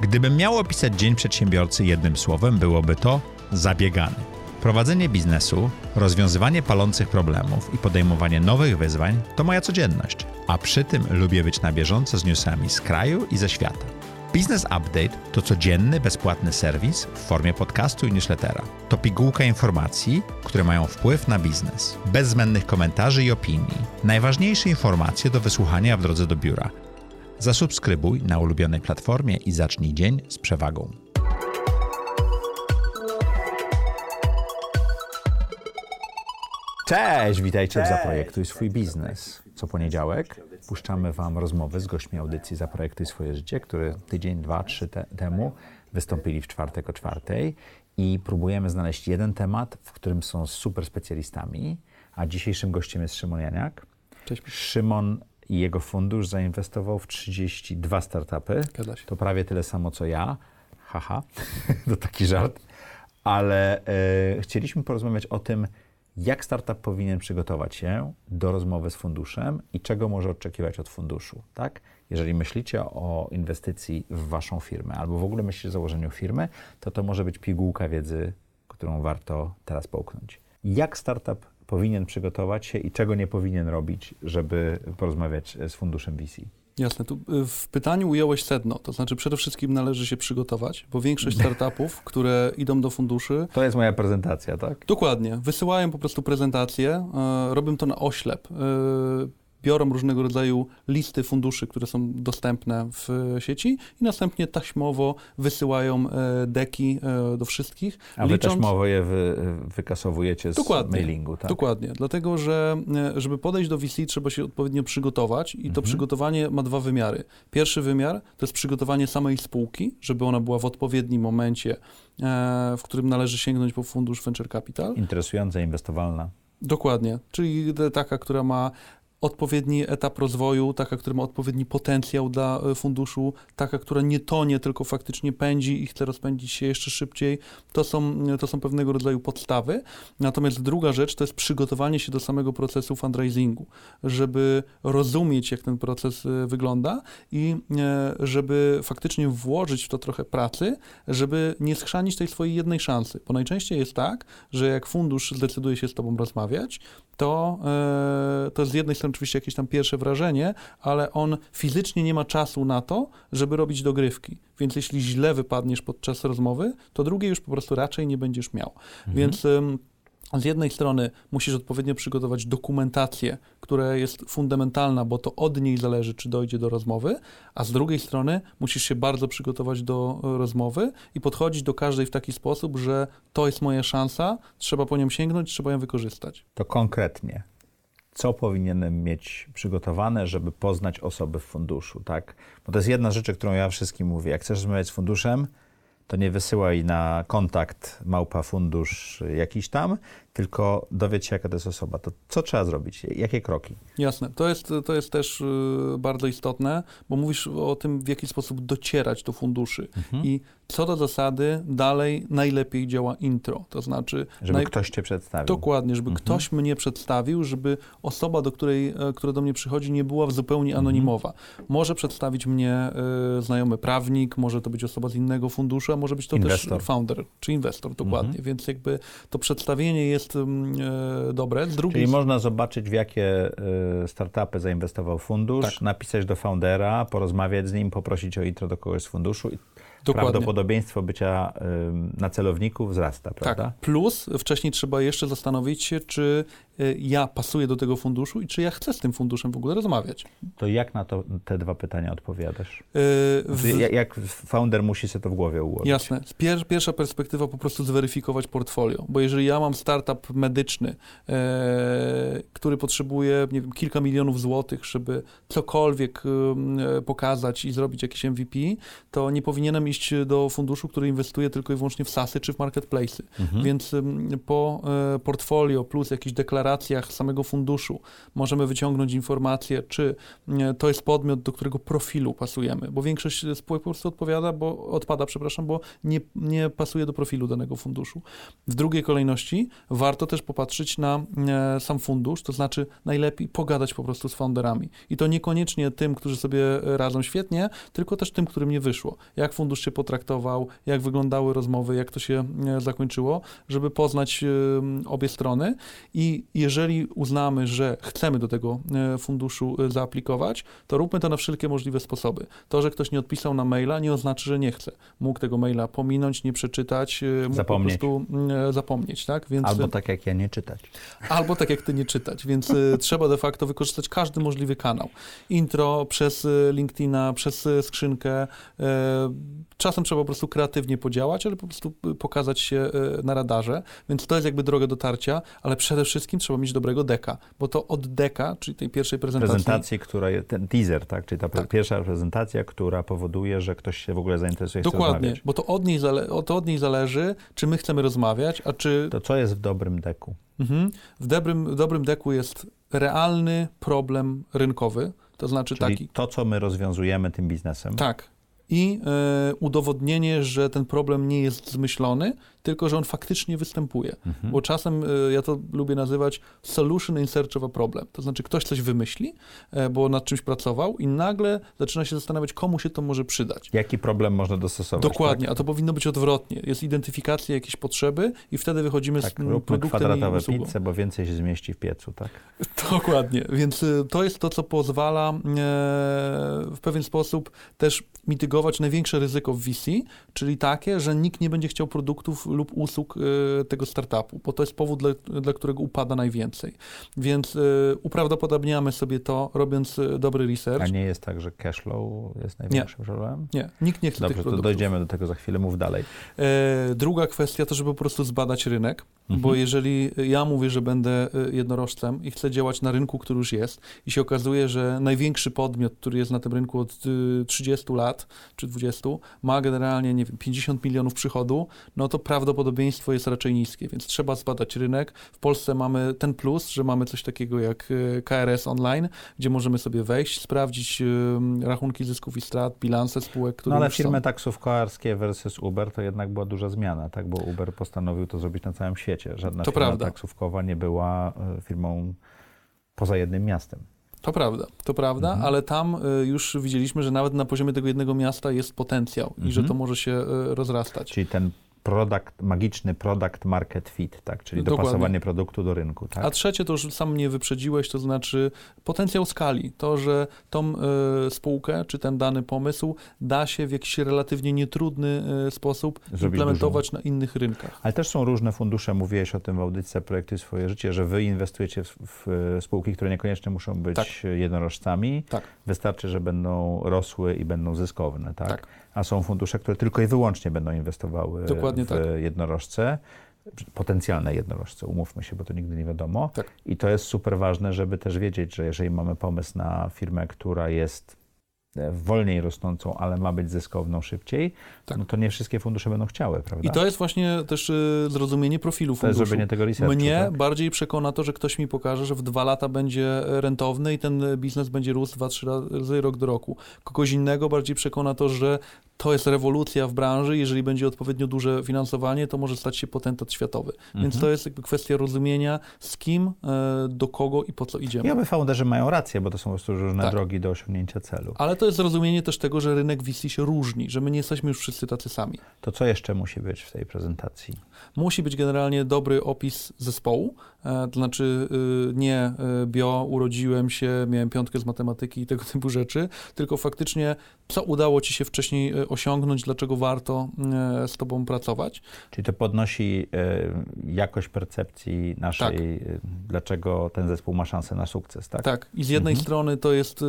Gdybym miał opisać dzień przedsiębiorcy jednym słowem, byłoby to zabiegany. Prowadzenie biznesu, rozwiązywanie palących problemów i podejmowanie nowych wyzwań to moja codzienność, a przy tym lubię być na bieżąco z newsami z kraju i ze świata. Business Update to codzienny, bezpłatny serwis w formie podcastu i newslettera. To pigułka informacji, które mają wpływ na biznes. Bez zbędnych komentarzy i opinii. Najważniejsze informacje do wysłuchania w drodze do biura. Zasubskrybuj na ulubionej platformie i zacznij dzień z przewagą. Cześć, witajcie w Zaprojektuj swój biznes. Co poniedziałek puszczamy Wam rozmowy z gośćmi audycji Zaprojektuj swoje życie, które tydzień, dwa, trzy te temu wystąpili w czwartek o czwartej i próbujemy znaleźć jeden temat, w którym są super specjalistami, a dzisiejszym gościem jest Szymon Janiak. Cześć. Szymon i jego fundusz zainwestował w 32 startupy. To prawie tyle samo co ja. Haha, to taki żart. Ale e, chcieliśmy porozmawiać o tym, jak startup powinien przygotować się do rozmowy z funduszem i czego może oczekiwać od funduszu, tak? Jeżeli myślicie o inwestycji w waszą firmę albo w ogóle myślicie o założeniu firmy, to to może być pigułka wiedzy, którą warto teraz połknąć. Jak startup powinien przygotować się i czego nie powinien robić, żeby porozmawiać z funduszem VC? Jasne, tu y, w pytaniu ująłeś sedno, to znaczy przede wszystkim należy się przygotować, bo większość startupów, które idą do funduszy, To jest moja prezentacja, tak? dokładnie, wysyłają po prostu prezentacje, e, robią to na oślep. E, Biorą różnego rodzaju listy funduszy, które są dostępne w sieci i następnie taśmowo wysyłają e, deki e, do wszystkich. A wy licząc- też mowo je wy, wykasowujecie z Dokładnie. mailingu, tak? Dokładnie, dlatego że e, żeby podejść do VC trzeba się odpowiednio przygotować i to Mhm. przygotowanie ma dwa wymiary. Pierwszy wymiar to jest przygotowanie samej spółki, żeby ona była w odpowiednim momencie, e, w którym należy sięgnąć po fundusz Venture Capital. Interesująca, inwestowalna. Dokładnie, czyli taka, która ma odpowiedni etap rozwoju, taka, która ma odpowiedni potencjał dla e, funduszu, taka, która nie tonie, tylko faktycznie pędzi i chce rozpędzić się jeszcze szybciej. To są, to są pewnego rodzaju podstawy. Natomiast druga rzecz to jest przygotowanie się do samego procesu fundraisingu, żeby rozumieć, jak ten proces e, wygląda i e, żeby faktycznie włożyć w to trochę pracy, żeby nie schrzanić tej swojej jednej szansy. Bo najczęściej jest tak, że jak fundusz zdecyduje się z tobą rozmawiać, to, e, to z jednej strony oczywiście jakieś tam pierwsze wrażenie, ale on fizycznie nie ma czasu na to, żeby robić dogrywki. Więc jeśli źle wypadniesz podczas rozmowy, to drugiej już po prostu raczej nie będziesz miał. Więc em, z jednej strony musisz odpowiednio przygotować dokumentację, która jest fundamentalna, bo to od niej zależy, czy dojdzie do rozmowy, a z drugiej strony musisz się bardzo przygotować do e, rozmowy i podchodzić do każdej w taki sposób, że to jest moja szansa, trzeba po nią sięgnąć, trzeba ją wykorzystać. To konkretnie, co powinienem mieć przygotowane, żeby poznać osoby w funduszu, tak? Bo to jest jedna rzecz, którą ja wszystkim mówię. Jak chcesz rozmawiać z funduszem, to nie wysyłaj na kontakt małpa fundusz jakiś tam, tylko dowiedz się, jaka to jest osoba. To co trzeba zrobić? Jakie kroki? Jasne, to jest, to jest też y, bardzo istotne, bo mówisz o tym, w jaki sposób docierać do funduszy. Mhm. I co do zasady, dalej najlepiej działa intro, to znaczy... Żeby naj- ktoś cię przedstawił. Dokładnie, żeby Mhm. ktoś mnie przedstawił, żeby osoba, do której, e, która do mnie przychodzi, nie była zupełnie Mhm. anonimowa. Może przedstawić mnie e, znajomy prawnik, może to być osoba z innego funduszu, może być to Inwestor. też founder czy inwestor, dokładnie. Mhm. Więc jakby to przedstawienie jest mm, e, dobre. Z drugiej Czyli można zobaczyć, w jakie y, startupy zainwestował fundusz, Tak. napisać do foundera, porozmawiać z nim, poprosić o intro do kogoś z funduszu Dokładnie. prawdopodobieństwo bycia y, na celowniku wzrasta, prawda? Tak. Plus wcześniej trzeba jeszcze zastanowić się, czy e, ja pasuję do tego funduszu i czy ja chcę z tym funduszem w ogóle rozmawiać. To jak na to te dwa pytania odpowiadasz? E, w- jak, jak founder musi sobie to w głowie ułożyć? Jasne. Pier, pierwsza perspektywa po prostu zweryfikować portfolio, bo jeżeli ja mam startup medyczny, e, który potrzebuje nie wiem, kilka milionów złotych, żeby cokolwiek e, pokazać i zrobić jakiś MVP, to nie powinienem iść do funduszu, który inwestuje tylko i wyłącznie w SASy czy w marketplace'y. Mhm. Więc po e, portfolio plus jakichś deklaracjach samego funduszu możemy wyciągnąć informację, czy e, to jest podmiot, do którego profilu pasujemy, bo większość spółek po prostu odpowiada, bo odpada, przepraszam, bo bo nie, nie pasuje do profilu danego funduszu. W drugiej kolejności warto też popatrzeć na e, sam fundusz, to znaczy najlepiej pogadać po prostu z founderami. I to niekoniecznie tym, którzy sobie radzą świetnie, tylko też tym, którym nie wyszło. Jak fundusz się potraktował, jak wyglądały rozmowy, jak to się e, zakończyło, żeby poznać e, obie strony i jeżeli uznamy, że chcemy do tego e, funduszu zaaplikować, to róbmy to na wszelkie możliwe sposoby. To, że ktoś nie odpisał na maila, nie oznacza, że nie chce. Mógł tego maila pominąć, nie przeczytać, mógł Zapomnieć. po prostu mm, zapomnieć, tak? Więc, Albo tak jak ja, nie czytać. albo tak jak ty nie czytać, więc trzeba de facto wykorzystać każdy możliwy kanał. Intro przez LinkedIna, przez skrzynkę. Czasem trzeba po prostu kreatywnie podziałać, ale po prostu y, pokazać się y, na radarze, więc to jest jakby droga dotarcia, ale przede wszystkim trzeba mieć dobrego deka, bo to od deka, czyli tej pierwszej prezentacji, Prezentacji, która jest, ten teaser, tak? Czyli ta Tak. pierwsza prezentacja, która powoduje, że ktoś się w ogóle zainteresuje, Dokładnie, bo to od, niej zale- to od niej zależy, czy my chcemy rozmawiać, a czy To co jest w dobrym deku? Mhm. W, dobrym, w dobrym deku jest realny problem rynkowy, to znaczy Czyli taki, to, co my rozwiązujemy tym biznesem. tak, i e, udowodnienie, że ten problem nie jest zmyślony, tylko że on faktycznie występuje. Mhm. Bo czasem e, ja to lubię nazywać solution in search of a problem. To znaczy ktoś coś wymyśli, e, bo nad czymś pracował i nagle zaczyna się zastanawiać, komu się to może przydać. Jaki problem można dostosować? Dokładnie, a to powinno być odwrotnie. Jest identyfikacja jakiejś potrzeby i wtedy wychodzimy Tak, z tak produktem i kwadratowe usługą. pizze, bo więcej się zmieści w piecu, tak? Dokładnie, więc y, to jest to, co pozwala e, w pewien sposób też mitygować największe ryzyko w VC, czyli takie, że nikt nie będzie chciał produktów lub usług e, tego startupu, bo to jest powód, dla, dla którego upada najwięcej. Więc e, uprawdopodobniamy sobie to, robiąc e, dobry research. A nie jest tak, że cashflow jest największym problemem? Nie, nikt nie chce Dobrze, tych to produktów. dojdziemy do tego za chwilę, mów dalej. E, druga kwestia to, żeby po prostu zbadać rynek, Mhm. bo jeżeli ja mówię, że będę jednorożcem i chcę działać na rynku, który już jest i się okazuje, że największy podmiot, który jest na tym rynku od y, 30 lat czy 20, ma generalnie, nie wiem, 50 milionów przychodu, no to prawdopodobieństwo jest raczej niskie, więc trzeba zbadać rynek. W Polsce mamy ten plus, że mamy coś takiego jak e, KRS Online, gdzie możemy sobie wejść, sprawdzić e, rachunki zysków i strat, bilanse spółek, które No ale firmy są. taksówkarskie versus Uber to jednak była duża zmiana, tak? Bo Uber postanowił to zrobić na całym świecie. Żadna To firma prawda. taksówkowa nie była e, firmą poza jednym miastem. To prawda, to prawda, Mhm. ale tam już widzieliśmy, że nawet na poziomie tego jednego miasta jest potencjał i że Mhm. to może się rozrastać. Czyli ten product, magiczny product market fit, tak? Czyli Dokładnie. dopasowanie produktu do rynku, tak? A trzecie to już sam mnie wyprzedziłeś, to znaczy potencjał skali. To, że tą y, spółkę czy ten dany pomysł da się w jakiś relatywnie nietrudny y, sposób Zrobić implementować na innych rynkach. Ale też są różne fundusze, mówiłeś o tym w audycji Projektuj swoje życie, że wy inwestujecie w, w spółki, które niekoniecznie muszą być Tak. jednorożcami. Tak. Wystarczy, że będą rosły i będą zyskowne, tak? Tak. A są fundusze, które tylko i wyłącznie będą inwestowały Dokładnie w tak. jednorożce, potencjalne jednorożce, umówmy się, bo to nigdy nie wiadomo. Tak. I to jest super ważne, żeby też wiedzieć, że jeżeli mamy pomysł na firmę, która jest e, wolniej rosnącą, ale ma być zyskowną szybciej, Tak. no to nie wszystkie fundusze będą chciały, prawda? I to jest właśnie też y, zrozumienie profilu To jest funduszu. zrobienie tego researchu, Mnie tak? bardziej przekona to, że ktoś mi pokaże, że w dwa lata będzie rentowny i ten biznes będzie rósł dwa, trzy razy rok do roku. Kogoś innego bardziej przekona to, że to jest rewolucja w branży. Jeżeli będzie odpowiednio duże finansowanie, to może stać się potentat światowy. Więc Mhm. to jest jakby kwestia rozumienia, z kim, e, do kogo i po co idziemy. I oby founderzy mają rację, bo to są po prostu różne Tak. drogi do osiągnięcia celu. Ale to jest zrozumienie też tego, że rynek VC się różni, że my nie jesteśmy już wszyscy tacy sami. To co jeszcze musi być w tej prezentacji? Musi być generalnie dobry opis zespołu, to znaczy y, nie y, bio, urodziłem się, miałem piątkę z matematyki i tego typu rzeczy, tylko faktycznie co udało ci się wcześniej y, osiągnąć, dlaczego warto z tobą pracować. Czyli to podnosi e, jakość percepcji naszej, e, dlaczego ten zespół ma szansę na sukces, tak? Tak, i z jednej Mhm. strony to jest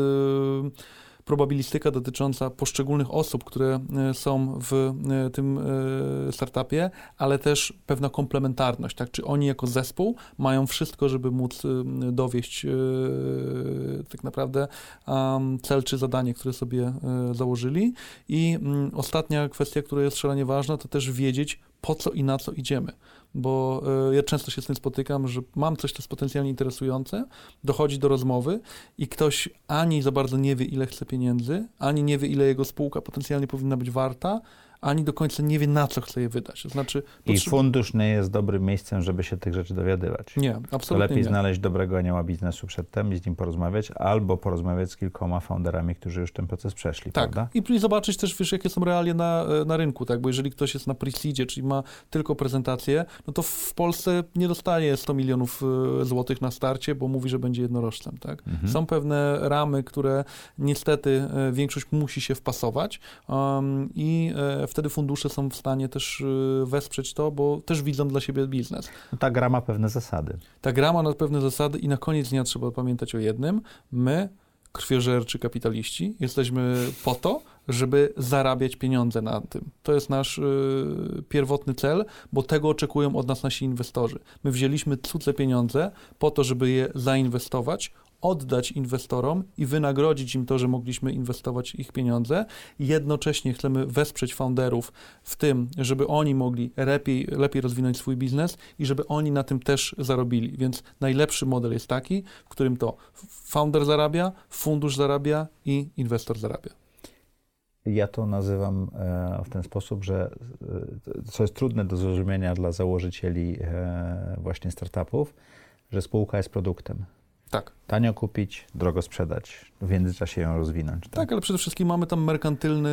probabilistyka dotycząca poszczególnych osób, które y, są w y, tym y, startupie, ale też pewna komplementarność, tak? Czy oni jako zespół mają wszystko, żeby móc dowieść tak naprawdę cel czy zadanie, które sobie założyli. I mm, ostatnia kwestia, która jest szalenie ważna, to też wiedzieć, po co i na co idziemy. Bo y, ja często się z tym spotykam, że mam coś, co jest potencjalnie interesujące, dochodzi do rozmowy i ktoś ani za bardzo nie wie, ile chce pieniędzy, ani nie wie, ile jego spółka potencjalnie powinna być warta, ani do końca nie wie, na co chce je wydać. To znaczy, I fundusz nie jest dobrym miejscem, żeby się tych rzeczy dowiadywać. Nie, To absolutnie lepiej nie. znaleźć dobrego anioła biznesu przedtem i z nim porozmawiać, albo porozmawiać z kilkoma founderami, którzy już ten proces przeszli, Tak, prawda? i i zobaczyć też, wiesz, jakie są realia na, na rynku, tak, bo jeżeli ktoś jest na pre-seedzie, czyli ma tylko prezentację, no to w Polsce nie dostanie 100 milionów e, złotych na starcie, bo mówi, że będzie jednorożcem, tak. Mhm. Są pewne ramy, które niestety e, większość musi się wpasować um, i e, wtedy fundusze są w stanie też e, wesprzeć to, bo też widzą dla siebie biznes. No, ta gra ma pewne zasady. Ta gra ma pewne zasady i na koniec dnia trzeba pamiętać o jednym. My, krwiożerczy kapitaliści, jesteśmy po to, żeby zarabiać pieniądze na tym. To jest nasz y, pierwotny cel, bo tego oczekują od nas nasi inwestorzy. My wzięliśmy cudze pieniądze po to, żeby je zainwestować, oddać inwestorom i wynagrodzić im to, że mogliśmy inwestować ich pieniądze. Jednocześnie chcemy wesprzeć founderów w tym, żeby oni mogli lepiej, lepiej rozwinąć swój biznes i żeby oni na tym też zarobili. Więc najlepszy model jest taki, w którym to founder zarabia, fundusz zarabia i inwestor zarabia. Ja to nazywam e, w ten sposób, że e, co jest trudne do zrozumienia dla założycieli e, właśnie startupów, że spółka jest produktem. Tak. Tanio kupić, drogo sprzedać, w międzyczasie ją rozwinąć. Tak, ale przede wszystkim mamy tam merkantylny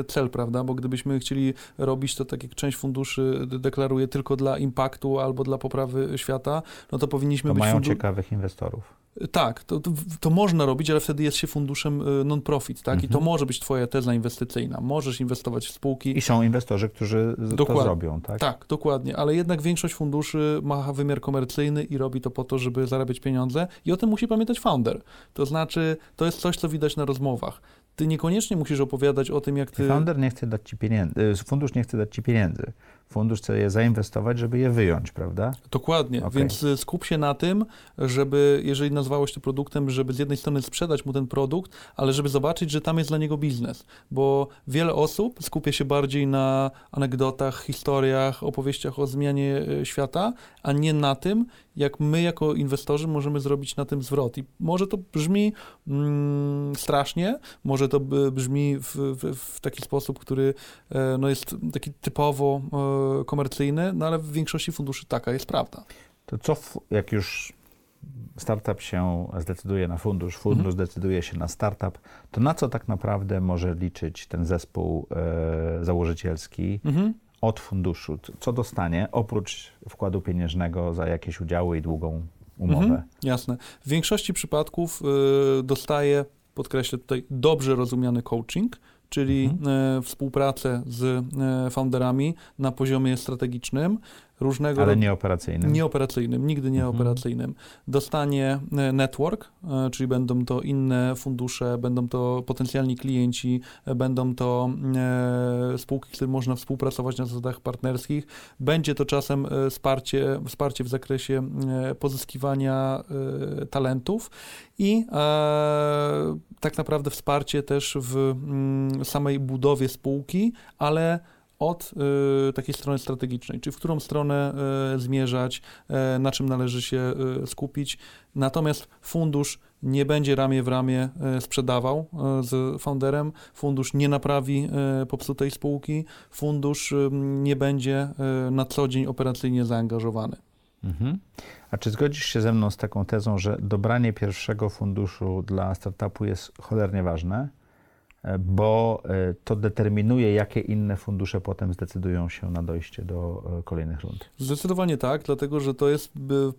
e, cel, prawda? Bo gdybyśmy chcieli robić to tak, jak część funduszy de- deklaruje tylko dla impaktu albo dla poprawy świata, no to powinniśmy To być mają fundu- ciekawych inwestorów. Tak, to, to, to można robić, ale wtedy jest się funduszem e, non-profit, tak? I to Mhm. może być twoja teza inwestycyjna. Możesz inwestować w spółki. I są inwestorzy, którzy z- to Dokładnie. zrobią, tak? Tak, dokładnie, ale jednak większość funduszy ma wymiar komercyjny i robi to po to, żeby zarabiać pieniądze i o tym musi pamiętać founder. To znaczy, to jest coś, co widać na rozmowach. Ty niekoniecznie musisz opowiadać o tym, jak ty... Founder nie chce dać ci pieniędzy, y, fundusz nie chce dać ci pieniędzy. Fundusz chce je zainwestować, żeby je wyjąć, prawda? Dokładnie, Okej. więc y, skup się na tym, żeby, jeżeli nazwałeś to produktem, żeby z jednej strony sprzedać mu ten produkt, ale żeby zobaczyć, że tam jest dla niego biznes, bo wiele osób skupia się bardziej na anegdotach, historiach, opowieściach o zmianie y, świata, a nie na tym, jak my jako inwestorzy możemy zrobić na tym zwrot. I może to brzmi mm, strasznie, może to brzmi w, w, w taki sposób, który e, no, jest taki typowo e, komercyjny, no ale w większości funduszy taka jest prawda. To co, jak już startup się zdecyduje na fundusz, fundusz Mhm. decyduje się na startup, to na co tak naprawdę może liczyć ten zespół e, założycielski Mhm. od funduszu? Co- Co dostanie oprócz wkładu pieniężnego za jakieś udziały i długą umowę? Mhm, jasne. W większości przypadków y, dostaje, podkreślę tutaj, dobrze rozumiany coaching, czyli Mhm. y, współpracę z y, founderami na poziomie strategicznym, różnego Ale rodzaju. nie operacyjnym. Nieoperacyjnym, nigdy Mhm. operacyjnym. Dostanie e, network, e, czyli będą to inne fundusze, będą to potencjalni klienci, e, będą to spółki, z którymi można współpracować na zasadach partnerskich. Będzie to czasem wsparcie, wsparcie w zakresie pozyskiwania talentów i tak naprawdę wsparcie też w mm, samej budowie spółki, ale od y, takiej strony strategicznej, czy w którą stronę y, zmierzać, y, na czym należy się skupić. Natomiast fundusz nie będzie ramię w ramię sprzedawał z founderem, fundusz nie naprawi popsutej spółki, fundusz nie będzie na co dzień operacyjnie zaangażowany. Mhm. A czy zgodzisz się ze mną z taką tezą, że dobranie pierwszego funduszu dla startupu jest cholernie ważne, bo e, to determinuje, jakie inne fundusze potem zdecydują się na dojście do e, kolejnych rund? Zdecydowanie tak, dlatego że to jest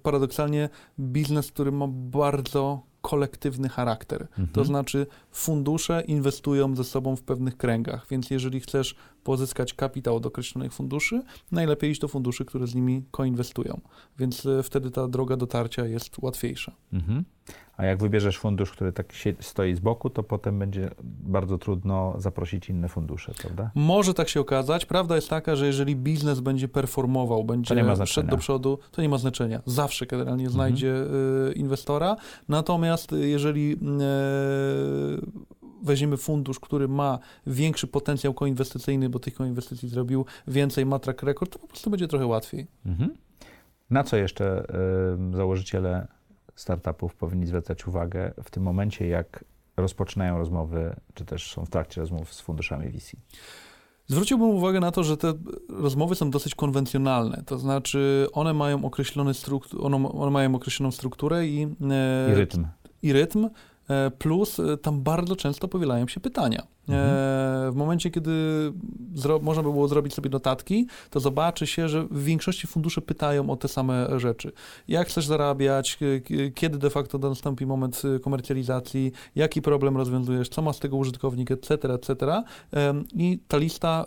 paradoksalnie biznes, który ma bardzo kolektywny charakter. Mhm. To znaczy, fundusze inwestują ze sobą w pewnych kręgach, więc jeżeli chcesz pozyskać kapitał od określonych funduszy, najlepiej iść do funduszy, które z nimi koinwestują. Więc e, wtedy ta droga dotarcia jest łatwiejsza. Mhm. A jak wybierzesz fundusz, który tak się stoi z boku, to potem będzie bardzo trudno zaprosić inne fundusze, prawda? Może tak się okazać. Prawda jest taka, że jeżeli biznes będzie performował, będzie szedł do przodu, to nie ma znaczenia. Zawsze generalnie Mhm. znajdzie y, inwestora. Natomiast y, jeżeli weźmiemy fundusz, który ma większy potencjał koinwestycyjny, bo tych koinwestycji zrobił więcej, ma track record, to po prostu będzie trochę łatwiej. Mhm. Na co jeszcze y, założyciele startupów powinni zwracać uwagę w tym momencie, jak rozpoczynają rozmowy, czy też są w trakcie rozmów z funduszami VC? Zwróciłbym uwagę na to, że te rozmowy są dosyć konwencjonalne, to znaczy one mają, określony struktu- one, one mają określoną strukturę i, e, I rytm. i rytm, plus e, tam bardzo często powielają się pytania. E, w momencie, kiedy zro- można by było zrobić sobie notatki, to zobaczy się, że w większości fundusze pytają o te same rzeczy. Jak chcesz zarabiać, kiedy de facto nastąpi moment komercjalizacji, jaki problem rozwiązujesz, co ma z tego użytkownik, etc., etc. Em, I ta lista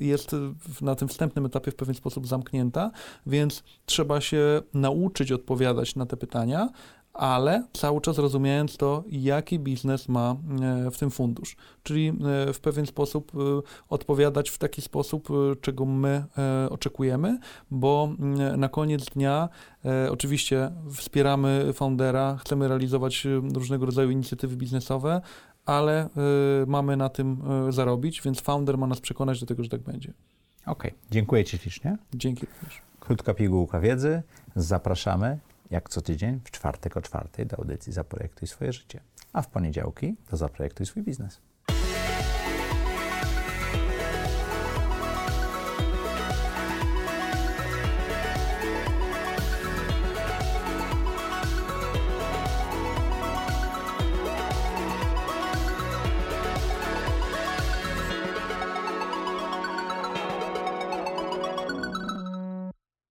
y, jest w- na tym wstępnym etapie w pewien sposób zamknięta, więc trzeba się nauczyć odpowiadać na te pytania, ale cały czas rozumiejąc to, jaki biznes ma e, w tym fundusz. Czyli e, w pewien sposób e, odpowiadać w taki sposób, czego my oczekujemy, bo na koniec dnia oczywiście wspieramy foundera, chcemy realizować różnego rodzaju inicjatywy biznesowe, ale mamy na tym zarobić, więc founder ma nas przekonać do tego, że tak będzie. Okej, dziękuję Ci ślicznie. Dzięki również. Krótka pigułka wiedzy. Zapraszamy, jak co tydzień, w czwartek o czwartej do audycji Zaprojektuj swoje życie. A w poniedziałki do Zaprojektuj swój biznes.